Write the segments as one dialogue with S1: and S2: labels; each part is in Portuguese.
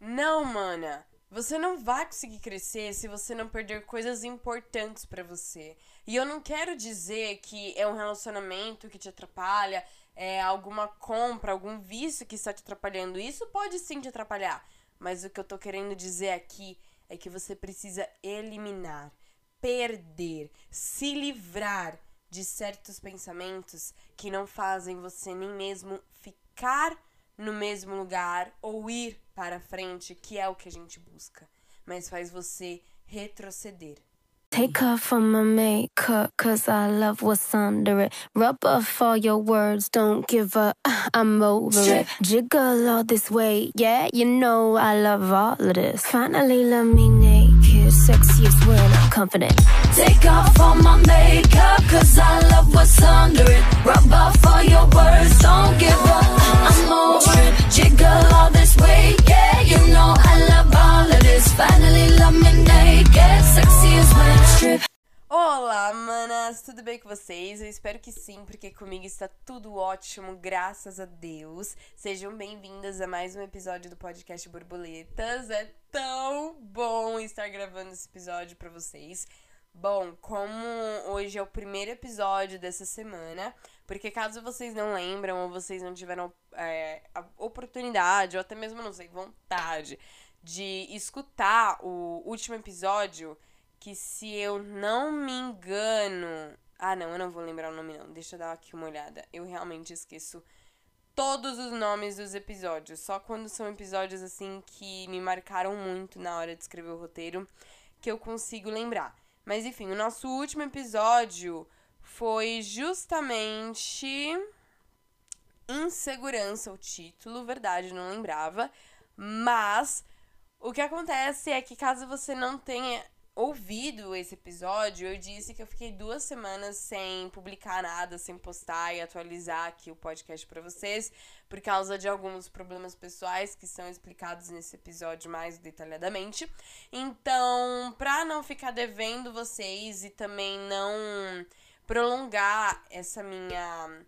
S1: Não, mana. Você não vai conseguir crescer se você não perder coisas importantes para você. E eu não quero dizer que é um relacionamento que te atrapalha, é alguma compra, algum vício que está te atrapalhando. Isso pode sim te atrapalhar. Mas o que eu tô querendo dizer aqui é que você precisa eliminar, perder, se livrar de certos pensamentos que não fazem você nem mesmo ficar no mesmo lugar ou ir para frente, que é o que a gente busca, mas faz você retroceder.
S2: Take off my makeup, cause I love what's under it. Rub off all your words, don't give up, I'm over it. Jiggle all this weight, yeah, you know I love all of this. Finally, let me sexiest when I'm confident. Take off all my makeup, cause I love what's under it. Rub off all your words, don't give up, I'm over it. Jiggle
S1: Olá, manas! Tudo bem com vocês? Eu espero que sim, porque comigo está tudo ótimo, graças a Deus. Sejam bem-vindas a mais um episódio do podcast Borboletas. É tão bom estar gravando esse episódio para vocês. Bom, como hoje é o primeiro episódio dessa semana, porque caso vocês não lembram ou vocês não tiveram é, a oportunidade, ou até mesmo, não sei, vontade de escutar o último episódio, que se eu não me engano. Ah, não, eu não vou lembrar o nome, não. Deixa eu dar aqui uma olhada. Eu realmente esqueço todos os nomes dos episódios. Só quando são episódios assim que me marcaram muito na hora de escrever o roteiro que eu consigo lembrar. Mas enfim, o nosso último episódio foi justamente Insegurança, o título, verdade, não lembrava. Mas o que acontece é que caso você não tenha ouvido esse episódio, eu disse que eu fiquei duas semanas sem publicar nada, sem postar e atualizar aqui o podcast para vocês, por causa de alguns problemas pessoais que são explicados nesse episódio mais detalhadamente. Então, pra não ficar devendo vocês e também não prolongar essa minha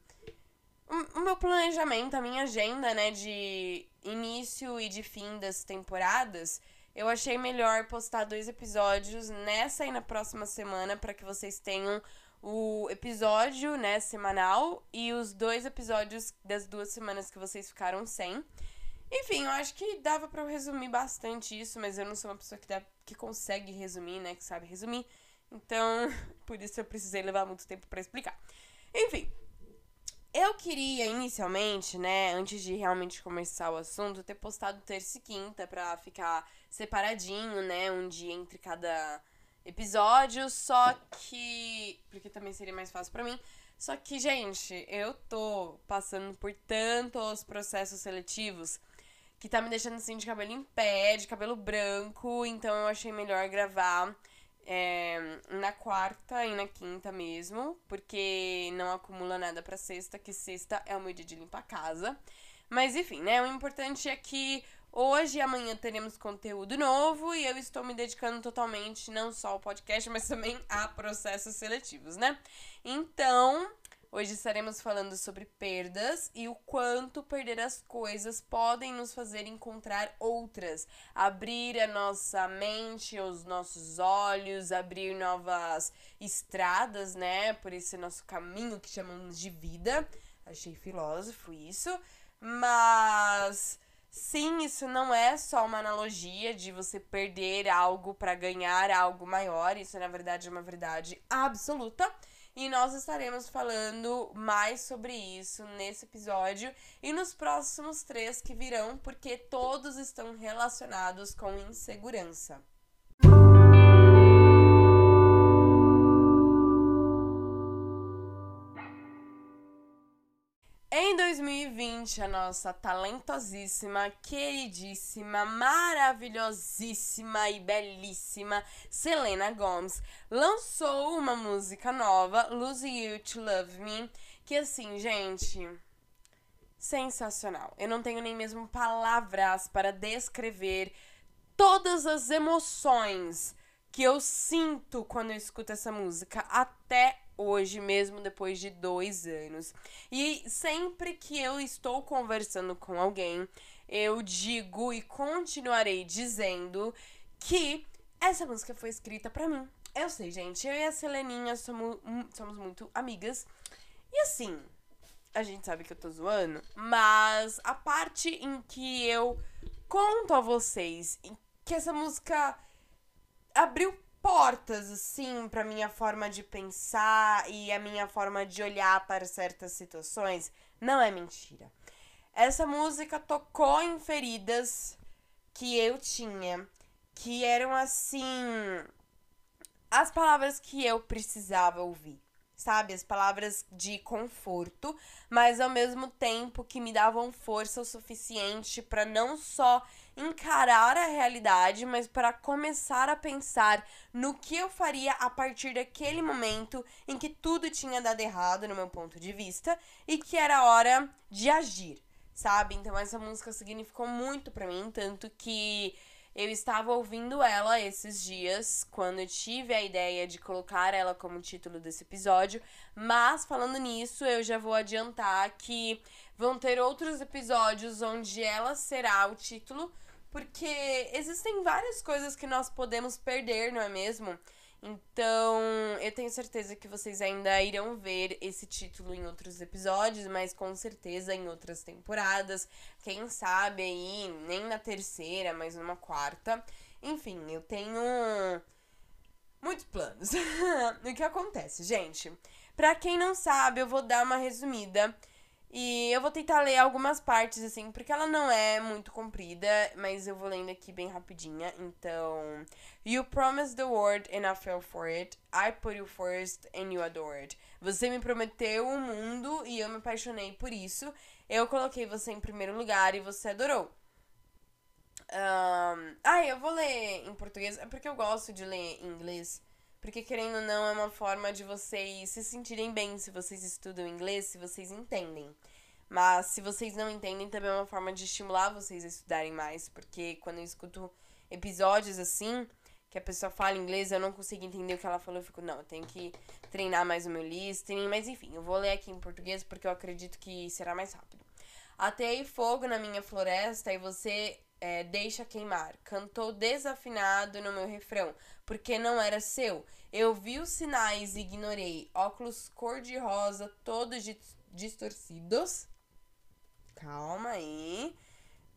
S1: o meu planejamento, a minha agenda, né, de início e de fim das temporadas, eu achei melhor postar dois episódios nessa e na próxima semana para que vocês tenham o episódio, né, semanal e os dois episódios das duas semanas que vocês ficaram sem. Enfim, eu acho que dava para eu resumir bastante isso, mas eu não sou uma pessoa que, dá, que consegue resumir, né, que sabe resumir. Então, por isso eu precisei levar muito tempo para explicar. Enfim, eu queria inicialmente, né, antes de realmente começar o assunto, ter postado terça e quinta pra ficar separadinho, né, um dia entre cada episódio, só que. Porque também seria mais fácil para mim. Só que, gente, eu tô passando por tantos processos seletivos que tá me deixando assim de cabelo em pé, de cabelo branco, então eu achei melhor gravar é, na quarta e na quinta mesmo, porque não acumula nada pra sexta, que sexta é o meu dia de limpar a casa. Mas enfim, né? O importante é que hoje e amanhã teremos conteúdo novo e eu estou me dedicando totalmente não só ao podcast, mas também a processos seletivos, né? Então, Hoje estaremos falando sobre perdas e o quanto perder as coisas podem nos fazer encontrar outras, abrir a nossa mente, os nossos olhos, abrir novas estradas, né, por esse nosso caminho que chamamos de vida. Achei filósofo isso, mas sim, isso não é só uma analogia de você perder algo para ganhar algo maior, isso na verdade é uma verdade absoluta. E nós estaremos falando mais sobre isso nesse episódio e nos próximos três que virão, porque todos estão relacionados com insegurança. Em 2020, a nossa talentosíssima, queridíssima, maravilhosíssima e belíssima Selena Gomez lançou uma música nova, Lose You to Love Me, que assim, gente, sensacional. Eu não tenho nem mesmo palavras para descrever todas as emoções que eu sinto quando eu escuto essa música até hoje, mesmo depois de dois anos. E sempre que eu estou conversando com alguém, eu digo e continuarei dizendo que essa música foi escrita para mim. Eu sei, gente, eu e a Seleninha somos, somos muito amigas. E assim, a gente sabe que eu tô zoando, mas a parte em que eu conto a vocês que essa música abriu portas, assim, pra minha forma de pensar e a minha forma de olhar para certas situações, não é mentira. Essa música tocou em feridas que eu tinha, que eram assim. as palavras que eu precisava ouvir sabe? As palavras de conforto, mas ao mesmo tempo que me davam força o suficiente para não só encarar a realidade, mas para começar a pensar no que eu faria a partir daquele momento em que tudo tinha dado errado no meu ponto de vista e que era hora de agir, sabe? Então essa música significou muito para mim, tanto que eu estava ouvindo ela esses dias, quando tive a ideia de colocar ela como título desse episódio. Mas, falando nisso, eu já vou adiantar que vão ter outros episódios onde ela será o título, porque existem várias coisas que nós podemos perder, não é mesmo? Então, eu tenho certeza que vocês ainda irão ver esse título em outros episódios, mas com certeza em outras temporadas. Quem sabe aí, nem na terceira, mas numa quarta. Enfim, eu tenho muitos planos. o que acontece, gente? Pra quem não sabe, eu vou dar uma resumida e eu vou tentar ler algumas partes, assim, porque ela não é muito comprida, mas eu vou lendo aqui bem rapidinha. Então, You promised the world and I fell for it. I put you first and you adored. Você me prometeu o um mundo e eu me apaixonei por isso. Eu coloquei você em primeiro lugar e você adorou. Um, ah, eu vou ler em português, é porque eu gosto de ler em inglês. Porque, querendo ou não, é uma forma de vocês se sentirem bem se vocês estudam inglês, se vocês entendem. Mas se vocês não entendem, também é uma forma de estimular vocês a estudarem mais. Porque quando eu escuto episódios assim, que a pessoa fala inglês, eu não consigo entender o que ela falou, eu fico, não, eu tenho que treinar mais o meu listening. Mas enfim, eu vou ler aqui em português porque eu acredito que será mais rápido. Ateei fogo na minha floresta e você é, deixa queimar. Cantou desafinado no meu refrão, porque não era seu. Eu vi os sinais e ignorei. Óculos cor-de-rosa, todos distorcidos. Calma aí.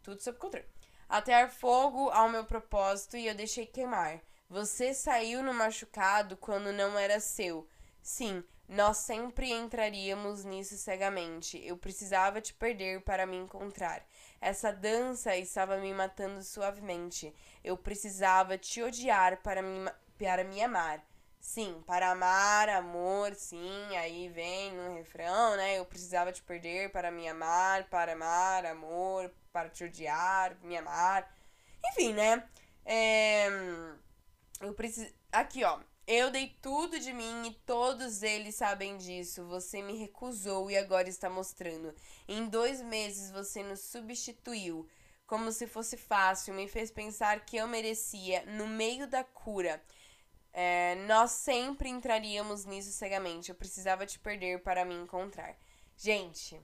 S1: Tudo sob controle. Atear fogo ao meu propósito e eu deixei queimar. Você saiu no machucado quando não era seu. Sim, nós sempre entraríamos nisso cegamente. Eu precisava te perder para me encontrar. Essa dança estava me matando suavemente. Eu precisava te odiar para me, para me amar. Sim, para amar, amor, sim, aí vem no refrão, né? Eu precisava te perder para me amar, para amar, amor, para te odiar, me amar. Enfim, né? É, eu preciso. Aqui, ó. Eu dei tudo de mim e todos eles sabem disso. Você me recusou e agora está mostrando. Em dois meses você nos substituiu. Como se fosse fácil, me fez pensar que eu merecia, no meio da cura. É, nós sempre entraríamos nisso cegamente. Eu precisava te perder para me encontrar. Gente,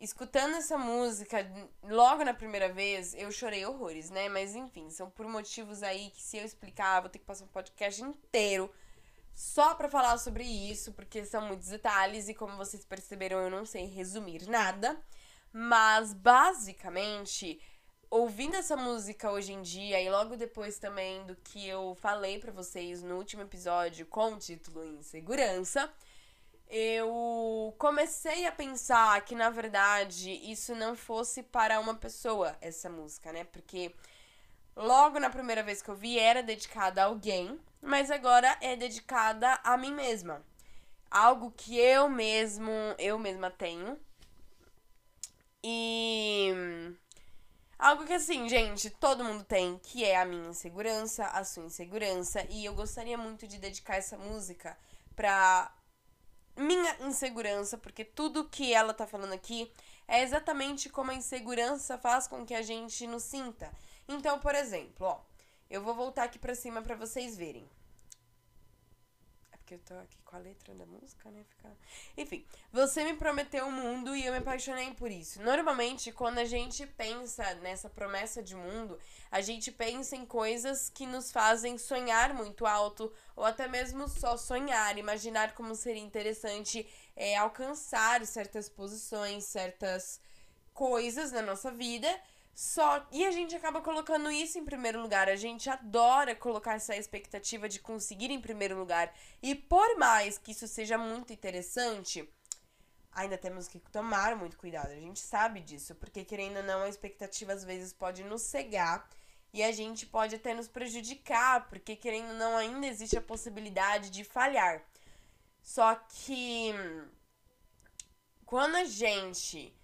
S1: escutando essa música logo na primeira vez, eu chorei horrores, né? Mas enfim, são por motivos aí que se eu explicar, vou ter que passar um podcast inteiro só para falar sobre isso, porque são muitos detalhes e como vocês perceberam, eu não sei resumir nada. Mas basicamente, ouvindo essa música hoje em dia e logo depois também do que eu falei para vocês no último episódio com o título Insegurança, eu comecei a pensar que na verdade isso não fosse para uma pessoa essa música, né? Porque logo na primeira vez que eu vi era dedicada a alguém, mas agora é dedicada a mim mesma. Algo que eu mesmo, eu mesma tenho. E algo que assim, gente, todo mundo tem, que é a minha insegurança, a sua insegurança, e eu gostaria muito de dedicar essa música pra minha insegurança, porque tudo que ela tá falando aqui é exatamente como a insegurança faz com que a gente nos sinta. Então, por exemplo, ó, eu vou voltar aqui pra cima para vocês verem. Porque eu tô aqui com a letra da música, né? Fica... Enfim, você me prometeu o um mundo e eu me apaixonei por isso. Normalmente, quando a gente pensa nessa promessa de mundo, a gente pensa em coisas que nos fazem sonhar muito alto, ou até mesmo só sonhar, imaginar como seria interessante é, alcançar certas posições, certas coisas na nossa vida só e a gente acaba colocando isso em primeiro lugar. A gente adora colocar essa expectativa de conseguir em primeiro lugar. E por mais que isso seja muito interessante, ainda temos que tomar muito cuidado. A gente sabe disso, porque querendo ou não, a expectativa às vezes pode nos cegar e a gente pode até nos prejudicar, porque querendo ou não, ainda existe a possibilidade de falhar. Só que quando a gente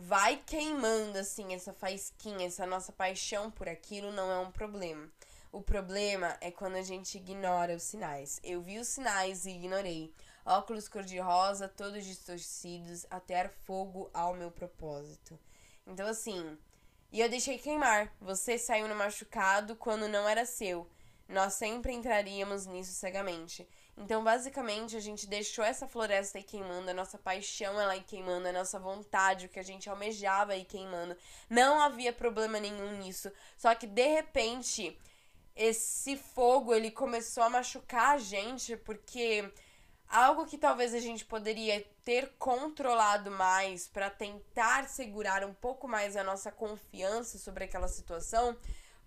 S1: vai queimando assim essa faísquinha, essa nossa paixão por aquilo não é um problema. O problema é quando a gente ignora os sinais. Eu vi os sinais e ignorei. Óculos cor-de-rosa, todos distorcidos, até fogo ao meu propósito. Então, assim, e eu deixei queimar. Você saiu no machucado quando não era seu. Nós sempre entraríamos nisso cegamente. Então, basicamente, a gente deixou essa floresta aí queimando, a nossa paixão ela aí queimando, a nossa vontade, o que a gente almejava aí queimando. Não havia problema nenhum nisso. Só que de repente, esse fogo ele começou a machucar a gente, porque algo que talvez a gente poderia ter controlado mais para tentar segurar um pouco mais a nossa confiança sobre aquela situação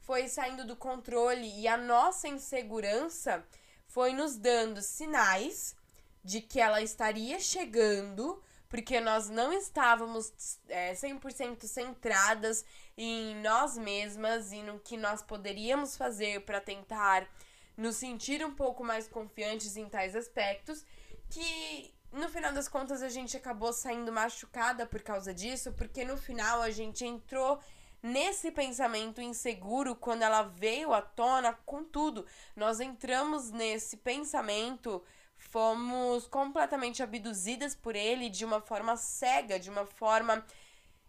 S1: foi saindo do controle e a nossa insegurança foi nos dando sinais de que ela estaria chegando, porque nós não estávamos é, 100% centradas em nós mesmas e no que nós poderíamos fazer para tentar nos sentir um pouco mais confiantes em tais aspectos, que no final das contas a gente acabou saindo machucada por causa disso, porque no final a gente entrou nesse pensamento inseguro quando ela veio à tona com tudo. Nós entramos nesse pensamento, fomos completamente abduzidas por ele de uma forma cega, de uma forma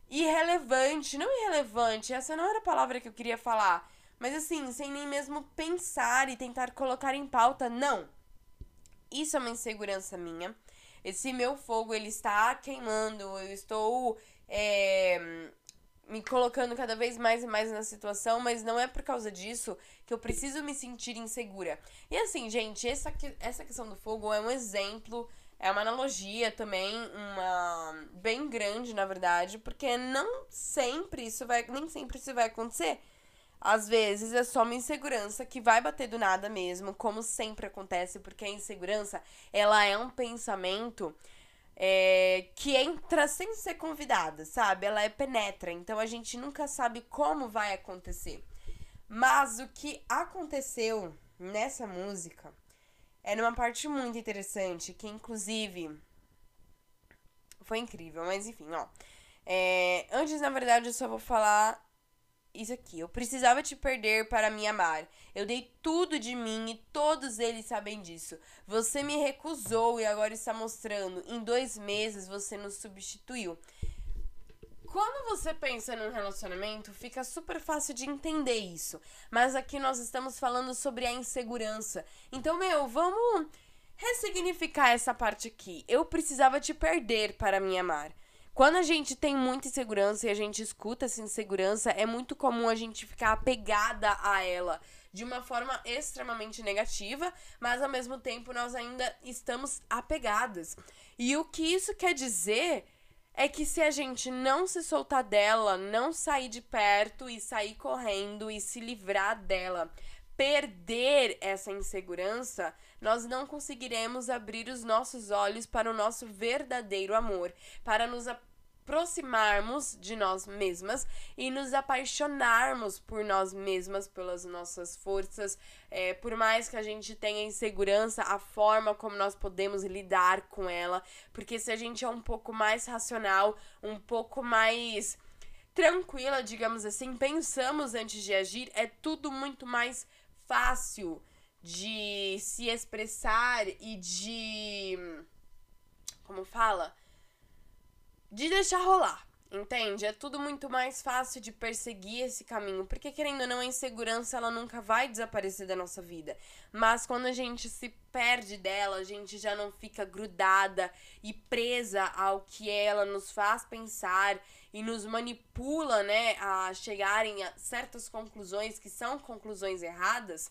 S1: irrelevante, não irrelevante, essa não era a palavra que eu queria falar, mas assim, sem nem mesmo pensar e tentar colocar em pauta, não. Isso é uma insegurança minha. Esse meu fogo, ele está queimando, eu estou é, me colocando cada vez mais e mais na situação, mas não é por causa disso que eu preciso me sentir insegura. E assim, gente, essa, essa questão do fogo é um exemplo, é uma analogia também, uma bem grande, na verdade, porque não sempre isso vai, nem sempre isso vai acontecer. Às vezes é só uma insegurança que vai bater do nada mesmo, como sempre acontece, porque a insegurança, ela é um pensamento é, que entra sem ser convidada, sabe? Ela é penetra, então a gente nunca sabe como vai acontecer. Mas o que aconteceu nessa música é numa parte muito interessante, que inclusive foi incrível, mas enfim, ó. É, antes, na verdade, eu só vou falar isso aqui. Eu precisava te perder para me amar. Eu dei tudo de mim e todos eles sabem disso. Você me recusou e agora está mostrando. Em dois meses você nos substituiu. Quando você pensa num relacionamento, fica super fácil de entender isso. Mas aqui nós estamos falando sobre a insegurança. Então, meu, vamos ressignificar essa parte aqui. Eu precisava te perder para me amar. Quando a gente tem muita insegurança e a gente escuta essa insegurança, é muito comum a gente ficar apegada a ela de uma forma extremamente negativa, mas ao mesmo tempo nós ainda estamos apegadas. E o que isso quer dizer é que se a gente não se soltar dela, não sair de perto e sair correndo e se livrar dela, perder essa insegurança, nós não conseguiremos abrir os nossos olhos para o nosso verdadeiro amor, para nos aproximarmos de nós mesmas e nos apaixonarmos por nós mesmas, pelas nossas forças, é, por mais que a gente tenha insegurança, a forma como nós podemos lidar com ela, porque se a gente é um pouco mais racional, um pouco mais tranquila, digamos assim, pensamos antes de agir, é tudo muito mais fácil de se expressar e de. Como fala? De deixar rolar. Entende? É tudo muito mais fácil de perseguir esse caminho, porque querendo ou não, a insegurança ela nunca vai desaparecer da nossa vida. Mas quando a gente se perde dela, a gente já não fica grudada e presa ao que ela nos faz pensar e nos manipula, né, a chegarem a certas conclusões que são conclusões erradas.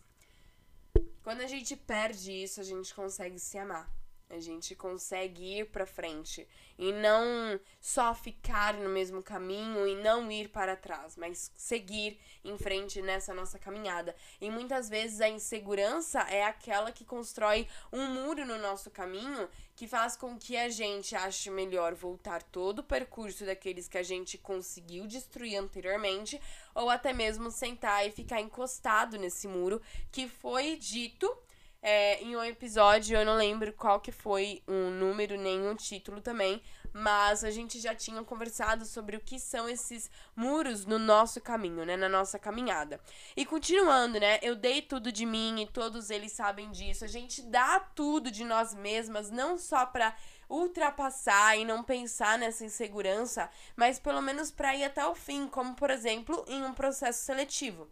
S1: Quando a gente perde isso, a gente consegue se amar. A gente consegue ir para frente e não só ficar no mesmo caminho e não ir para trás, mas seguir em frente nessa nossa caminhada. E muitas vezes a insegurança é aquela que constrói um muro no nosso caminho que faz com que a gente ache melhor voltar todo o percurso daqueles que a gente conseguiu destruir anteriormente, ou até mesmo sentar e ficar encostado nesse muro que foi dito é, em um episódio, eu não lembro qual que foi um número nem um título também, mas a gente já tinha conversado sobre o que são esses muros no nosso caminho, né, na nossa caminhada. E continuando, né, eu dei tudo de mim e todos eles sabem disso. A gente dá tudo de nós mesmas, não só para ultrapassar e não pensar nessa insegurança, mas pelo menos para ir até o fim, como por exemplo, em um processo seletivo.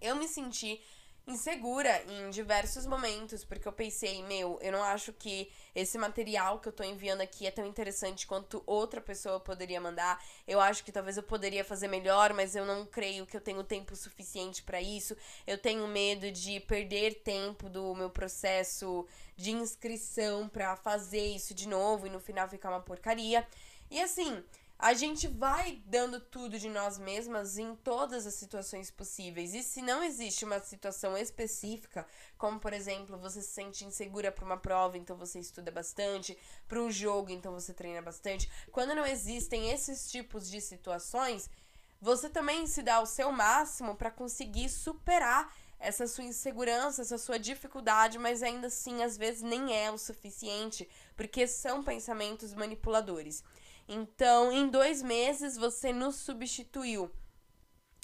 S1: Eu me senti insegura em diversos momentos, porque eu pensei, meu, eu não acho que esse material que eu tô enviando aqui é tão interessante quanto outra pessoa poderia mandar. Eu acho que talvez eu poderia fazer melhor, mas eu não creio que eu tenho tempo suficiente para isso. Eu tenho medo de perder tempo do meu processo de inscrição para fazer isso de novo e no final ficar uma porcaria. E assim, a gente vai dando tudo de nós mesmas em todas as situações possíveis. E se não existe uma situação específica, como por exemplo, você se sente insegura para uma prova, então você estuda bastante, para um jogo, então você treina bastante. Quando não existem esses tipos de situações, você também se dá o seu máximo para conseguir superar essa sua insegurança, essa sua dificuldade, mas ainda assim, às vezes nem é o suficiente, porque são pensamentos manipuladores. Então, em dois meses, você nos substituiu.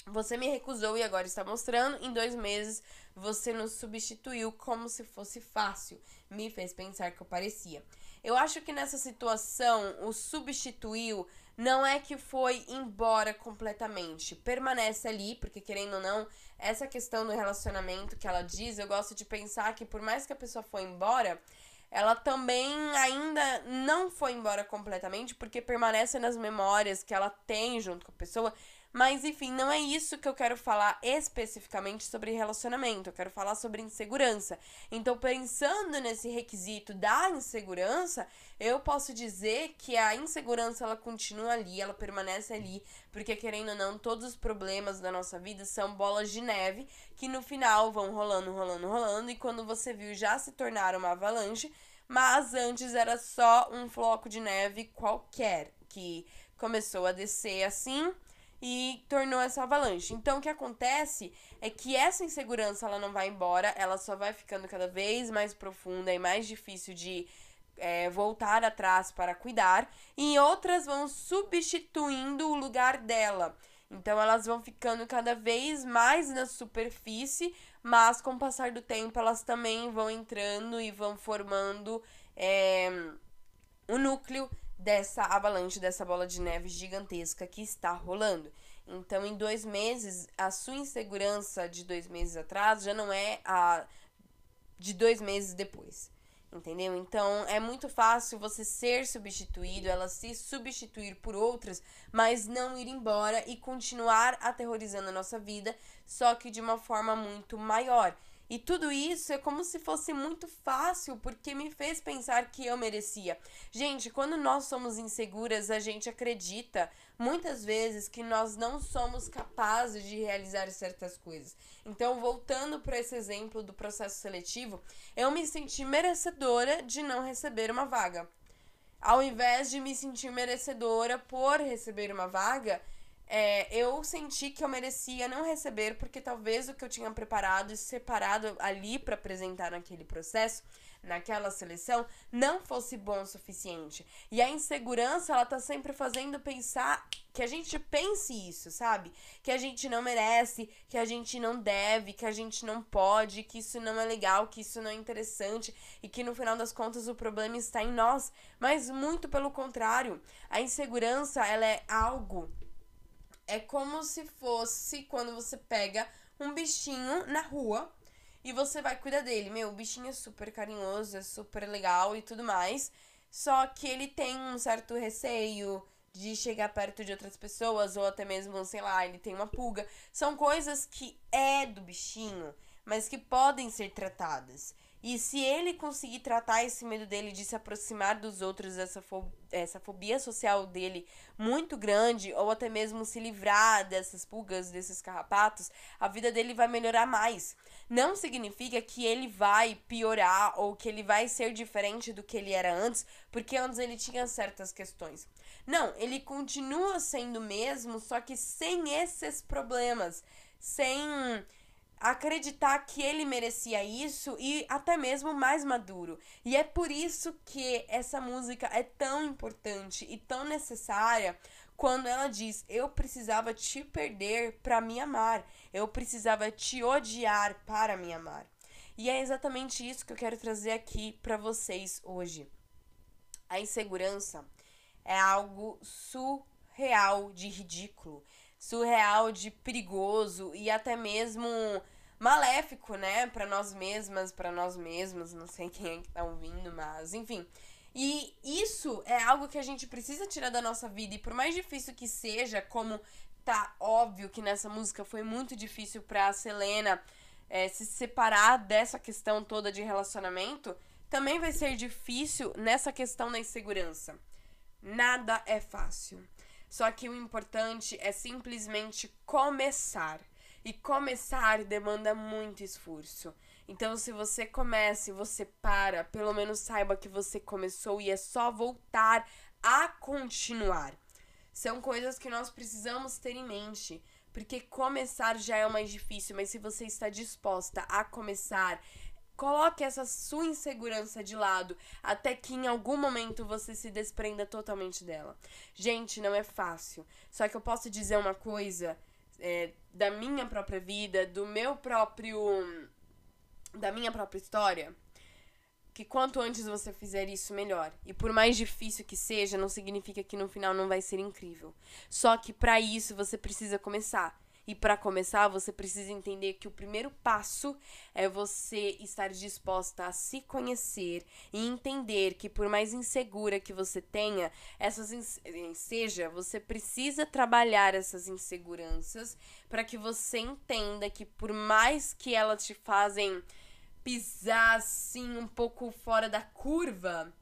S1: Você me recusou e agora está mostrando. Em dois meses, você nos substituiu como se fosse fácil. Me fez pensar que eu parecia. Eu acho que nessa situação, o substituiu não é que foi embora completamente. Permanece ali, porque querendo ou não, essa questão do relacionamento que ela diz, eu gosto de pensar que por mais que a pessoa foi embora, ela também ainda não foi embora completamente, porque permanece nas memórias que ela tem junto com a pessoa. Mas enfim, não é isso que eu quero falar especificamente sobre relacionamento. Eu quero falar sobre insegurança. Então, pensando nesse requisito da insegurança, eu posso dizer que a insegurança ela continua ali, ela permanece ali, porque querendo ou não, todos os problemas da nossa vida são bolas de neve que no final vão rolando, rolando, rolando e quando você viu já se tornaram uma avalanche, mas antes era só um floco de neve qualquer que começou a descer assim e tornou essa avalanche. Então o que acontece é que essa insegurança ela não vai embora, ela só vai ficando cada vez mais profunda e mais difícil de é, voltar atrás para cuidar, e outras vão substituindo o lugar dela. Então elas vão ficando cada vez mais na superfície, mas com o passar do tempo elas também vão entrando e vão formando é, o núcleo dessa avalanche, dessa bola de neve gigantesca que está rolando. Então, em dois meses, a sua insegurança de dois meses atrás já não é a de dois meses depois. Entendeu? Então é muito fácil você ser substituído, ela se substituir por outras, mas não ir embora e continuar aterrorizando a nossa vida, só que de uma forma muito maior. E tudo isso é como se fosse muito fácil, porque me fez pensar que eu merecia. Gente, quando nós somos inseguras, a gente acredita muitas vezes que nós não somos capazes de realizar certas coisas. Então, voltando para esse exemplo do processo seletivo, eu me senti merecedora de não receber uma vaga. Ao invés de me sentir merecedora por receber uma vaga, é, eu senti que eu merecia não receber, porque talvez o que eu tinha preparado e separado ali para apresentar naquele processo naquela seleção não fosse bom o suficiente. E a insegurança, ela tá sempre fazendo pensar que a gente pense isso, sabe? Que a gente não merece, que a gente não deve, que a gente não pode, que isso não é legal, que isso não é interessante e que no final das contas o problema está em nós. Mas muito pelo contrário, a insegurança, ela é algo é como se fosse quando você pega um bichinho na rua e você vai cuidar dele. Meu, o bichinho é super carinhoso, é super legal e tudo mais. Só que ele tem um certo receio de chegar perto de outras pessoas, ou até mesmo, sei lá, ele tem uma pulga. São coisas que é do bichinho, mas que podem ser tratadas. E se ele conseguir tratar esse medo dele de se aproximar dos outros, essa, fo essa fobia social dele muito grande, ou até mesmo se livrar dessas pulgas, desses carrapatos, a vida dele vai melhorar mais. Não significa que ele vai piorar ou que ele vai ser diferente do que ele era antes, porque antes ele tinha certas questões. Não, ele continua sendo o mesmo, só que sem esses problemas, sem acreditar que ele merecia isso e até mesmo mais maduro. E é por isso que essa música é tão importante e tão necessária quando ela diz: "Eu precisava te perder para me amar. Eu precisava te odiar para me amar". E é exatamente isso que eu quero trazer aqui para vocês hoje. A insegurança é algo surreal de ridículo surreal, de perigoso e até mesmo maléfico, né, para nós mesmas, para nós mesmos, não sei quem é que tá ouvindo, mas enfim. E isso é algo que a gente precisa tirar da nossa vida e por mais difícil que seja, como tá óbvio que nessa música foi muito difícil para Selena é, se separar dessa questão toda de relacionamento, também vai ser difícil nessa questão da insegurança. Nada é fácil. Só que o importante é simplesmente começar. E começar demanda muito esforço. Então, se você começa e você para, pelo menos saiba que você começou e é só voltar a continuar. São coisas que nós precisamos ter em mente. Porque começar já é o mais difícil, mas se você está disposta a começar, Coloque essa sua insegurança de lado até que em algum momento você se desprenda totalmente dela. Gente, não é fácil. Só que eu posso dizer uma coisa é, da minha própria vida, do meu próprio. da minha própria história. Que quanto antes você fizer isso, melhor. E por mais difícil que seja, não significa que no final não vai ser incrível. Só que para isso você precisa começar. E para começar, você precisa entender que o primeiro passo é você estar disposta a se conhecer e entender que por mais insegura que você tenha, essas seja, você precisa trabalhar essas inseguranças para que você entenda que por mais que elas te fazem pisar assim um pouco fora da curva,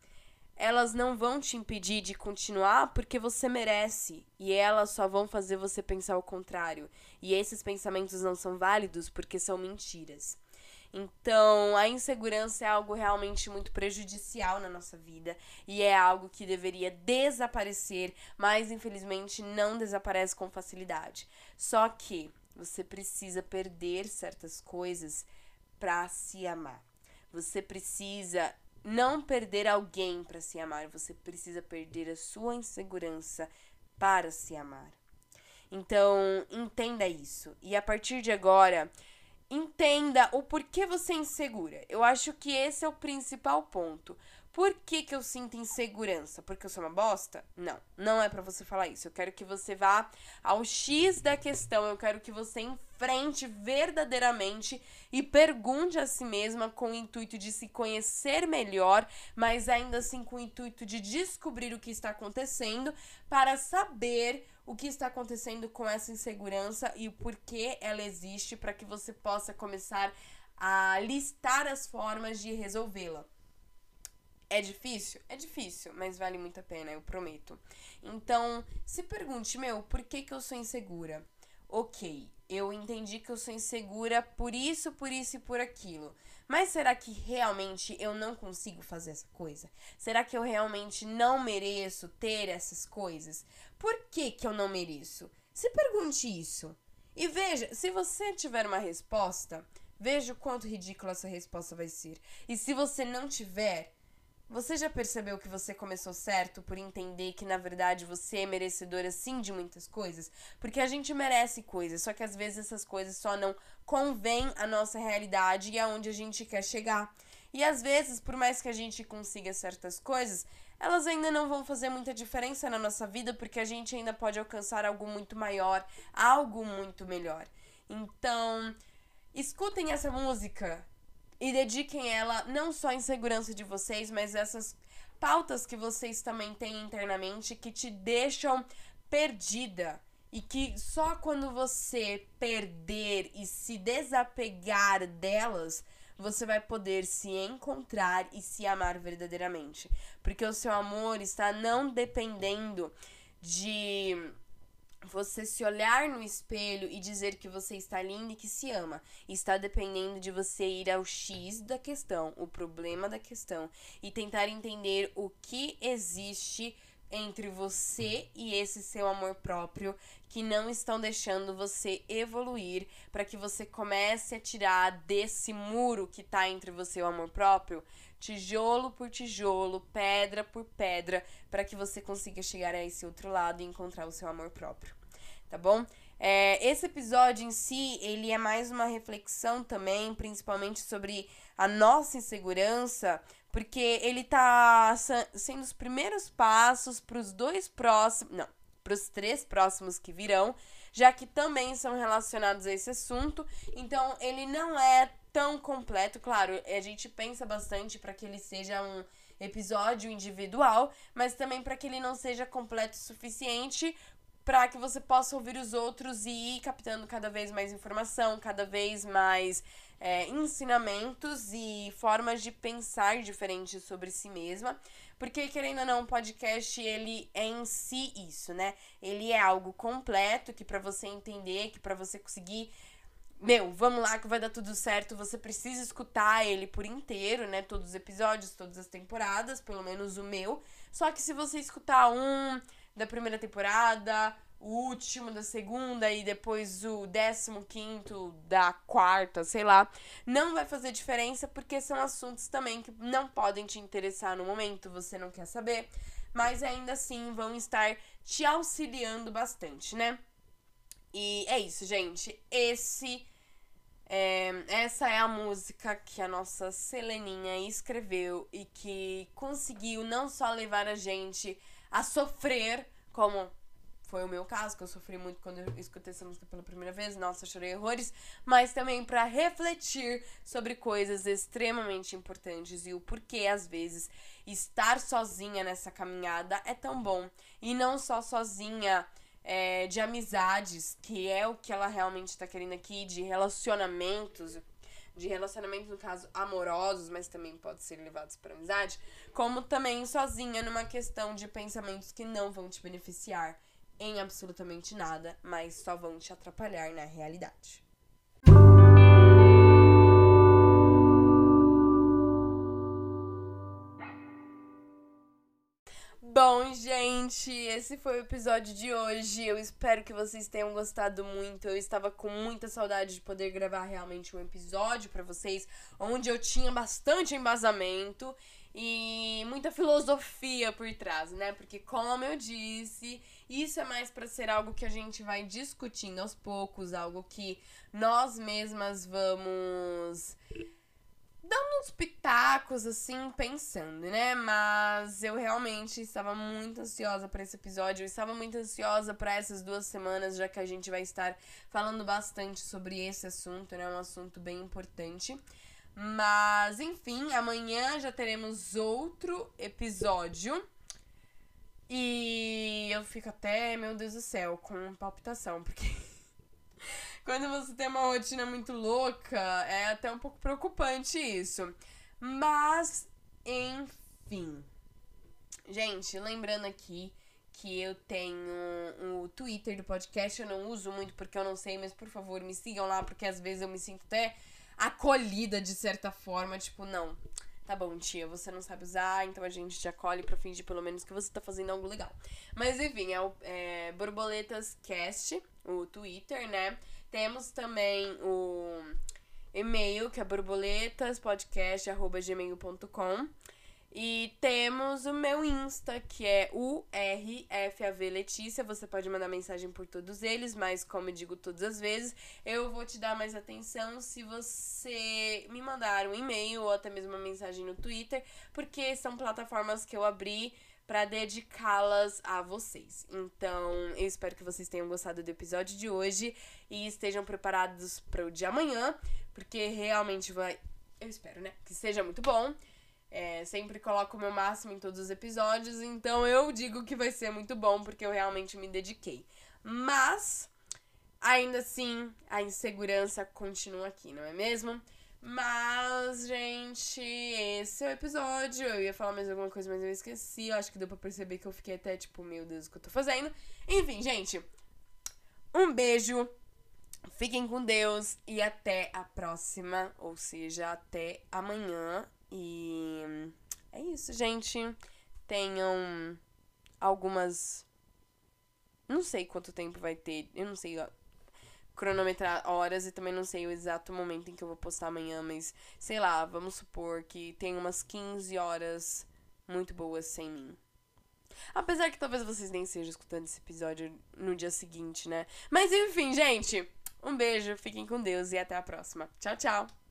S1: elas não vão te impedir de continuar porque você merece. E elas só vão fazer você pensar o contrário. E esses pensamentos não são válidos porque são mentiras. Então, a insegurança é algo realmente muito prejudicial na nossa vida e é algo que deveria desaparecer, mas infelizmente não desaparece com facilidade. Só que você precisa perder certas coisas para se amar. Você precisa não perder alguém para se amar, você precisa perder a sua insegurança para se amar. Então, entenda isso. E a partir de agora, entenda o porquê você é insegura. Eu acho que esse é o principal ponto. Por que, que eu sinto insegurança? Porque eu sou uma bosta? Não, não é para você falar isso. Eu quero que você vá ao X da questão. Eu quero que você enfrente verdadeiramente e pergunte a si mesma com o intuito de se conhecer melhor, mas ainda assim com o intuito de descobrir o que está acontecendo para saber o que está acontecendo com essa insegurança e o porquê ela existe para que você possa começar a listar as formas de resolvê-la. É difícil? É difícil, mas vale muito a pena, eu prometo. Então, se pergunte, meu, por que, que eu sou insegura? Ok, eu entendi que eu sou insegura por isso, por isso e por aquilo. Mas será que realmente eu não consigo fazer essa coisa? Será que eu realmente não mereço ter essas coisas? Por que, que eu não mereço? Se pergunte isso. E veja, se você tiver uma resposta, Veja o quanto ridícula essa resposta vai ser. E se você não tiver, você já percebeu que você começou certo por entender que na verdade você é merecedora sim de muitas coisas? Porque a gente merece coisas, só que às vezes essas coisas só não convêm à nossa realidade e aonde a gente quer chegar. E às vezes, por mais que a gente consiga certas coisas, elas ainda não vão fazer muita diferença na nossa vida porque a gente ainda pode alcançar algo muito maior, algo muito melhor. Então, escutem essa música e dediquem ela não só em segurança de vocês, mas essas pautas que vocês também têm internamente que te deixam perdida e que só quando você perder e se desapegar delas você vai poder se encontrar e se amar verdadeiramente. Porque o seu amor está não dependendo de você se olhar no espelho e dizer que você está linda e que se ama. Está dependendo de você ir ao X da questão, o problema da questão, e tentar entender o que existe entre você e esse seu amor próprio que não estão deixando você evoluir para que você comece a tirar desse muro que tá entre você e o amor próprio, tijolo por tijolo, pedra por pedra, para que você consiga chegar a esse outro lado e encontrar o seu amor próprio. Tá bom? É, esse episódio em si, ele é mais uma reflexão também, principalmente sobre a nossa insegurança, porque ele tá sendo os primeiros passos para os dois próximos, não, para os três próximos que virão, já que também são relacionados a esse assunto. Então, ele não é tão completo, claro, a gente pensa bastante para que ele seja um episódio individual, mas também para que ele não seja completo o suficiente para que você possa ouvir os outros e ir captando cada vez mais informação, cada vez mais é, ensinamentos e formas de pensar diferentes sobre si mesma. Porque, querendo ou não, o podcast, ele é em si isso, né? Ele é algo completo que para você entender, que para você conseguir meu, vamos lá que vai dar tudo certo. Você precisa escutar ele por inteiro, né? Todos os episódios, todas as temporadas, pelo menos o meu. Só que se você escutar um da primeira temporada, o último da segunda e depois o décimo quinto da quarta, sei lá, não vai fazer diferença porque são assuntos também que não podem te interessar no momento, você não quer saber, mas ainda assim vão estar te auxiliando bastante, né? E é isso, gente. Esse é, essa é a música que a nossa Seleninha escreveu e que conseguiu não só levar a gente a sofrer, como foi o meu caso, que eu sofri muito quando eu escutei essa música pela primeira vez, nossa, chorei horrores, mas também para refletir sobre coisas extremamente importantes e o porquê às vezes estar sozinha nessa caminhada é tão bom. E não só sozinha é, de amizades, que é o que ela realmente está querendo aqui, de relacionamentos, de relacionamentos, no caso, amorosos, mas também pode ser levados para amizade, como também sozinha numa questão de pensamentos que não vão te beneficiar em absolutamente nada, mas só vão te atrapalhar na realidade. Bom, gente, esse foi o episódio de hoje. Eu espero que vocês tenham gostado muito. Eu estava com muita saudade de poder gravar realmente um episódio para vocês, onde eu tinha bastante embasamento e muita filosofia por trás, né? Porque como eu disse, isso é mais para ser algo que a gente vai discutindo aos poucos, algo que nós mesmas vamos dando uns pitacos assim, pensando, né? Mas eu realmente estava muito ansiosa para esse episódio, eu estava muito ansiosa para essas duas semanas, já que a gente vai estar falando bastante sobre esse assunto, né? Um assunto bem importante. Mas, enfim, amanhã já teremos outro episódio. E eu fico até, meu Deus do céu, com palpitação, porque quando você tem uma rotina muito louca, é até um pouco preocupante isso. Mas, enfim. Gente, lembrando aqui que eu tenho o Twitter do podcast, eu não uso muito porque eu não sei, mas por favor, me sigam lá, porque às vezes eu me sinto até acolhida de certa forma, tipo, não. Tá bom, tia, você não sabe usar, então a gente te acolhe pra fingir pelo menos que você tá fazendo algo legal. Mas enfim, é o é, Borboletas Cast, o Twitter, né? Temos também o e-mail, que é borboletaspodcast.gmail.com. E temos o meu Insta, que é o RFAV Letícia. Você pode mandar mensagem por todos eles, mas como eu digo todas as vezes, eu vou te dar mais atenção se você me mandar um e-mail ou até mesmo uma mensagem no Twitter, porque são plataformas que eu abri para dedicá-las a vocês. Então, eu espero que vocês tenham gostado do episódio de hoje e estejam preparados para o de amanhã, porque realmente vai, eu espero, né, que seja muito bom. É, sempre coloco o meu máximo em todos os episódios, então eu digo que vai ser muito bom porque eu realmente me dediquei. Mas, ainda assim, a insegurança continua aqui, não é mesmo? Mas, gente, esse é o episódio. Eu ia falar mais alguma coisa, mas eu esqueci. Eu acho que deu pra perceber que eu fiquei até tipo, meu Deus, o que eu tô fazendo. Enfim, gente, um beijo. Fiquem com Deus e até a próxima, ou seja, até amanhã. Isso, gente. Tenham algumas. Não sei quanto tempo vai ter. Eu não sei cronometrar horas e também não sei o exato momento em que eu vou postar amanhã, mas sei lá, vamos supor que tem umas 15 horas muito boas sem mim. Apesar que talvez vocês nem estejam escutando esse episódio no dia seguinte, né? Mas enfim, gente, um beijo, fiquem com Deus e até a próxima. Tchau, tchau!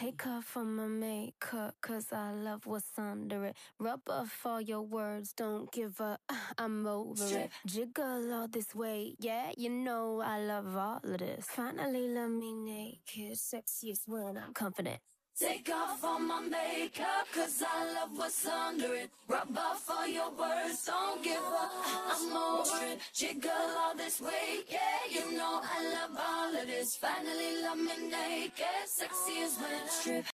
S2: Take off all my makeup, cause I love what's under it. Rub off all your words, don't give up, I'm over it. Jiggle all this way, yeah, you know I love all of this. Finally, let me naked, sexiest when I'm confident. Take off all my makeup, cause I love what's under it. Rub off all your words, don't give up, I'm over it. Jiggle all this weight, yeah, you know I love all of this. Finally, love me naked, sexy as when I strip.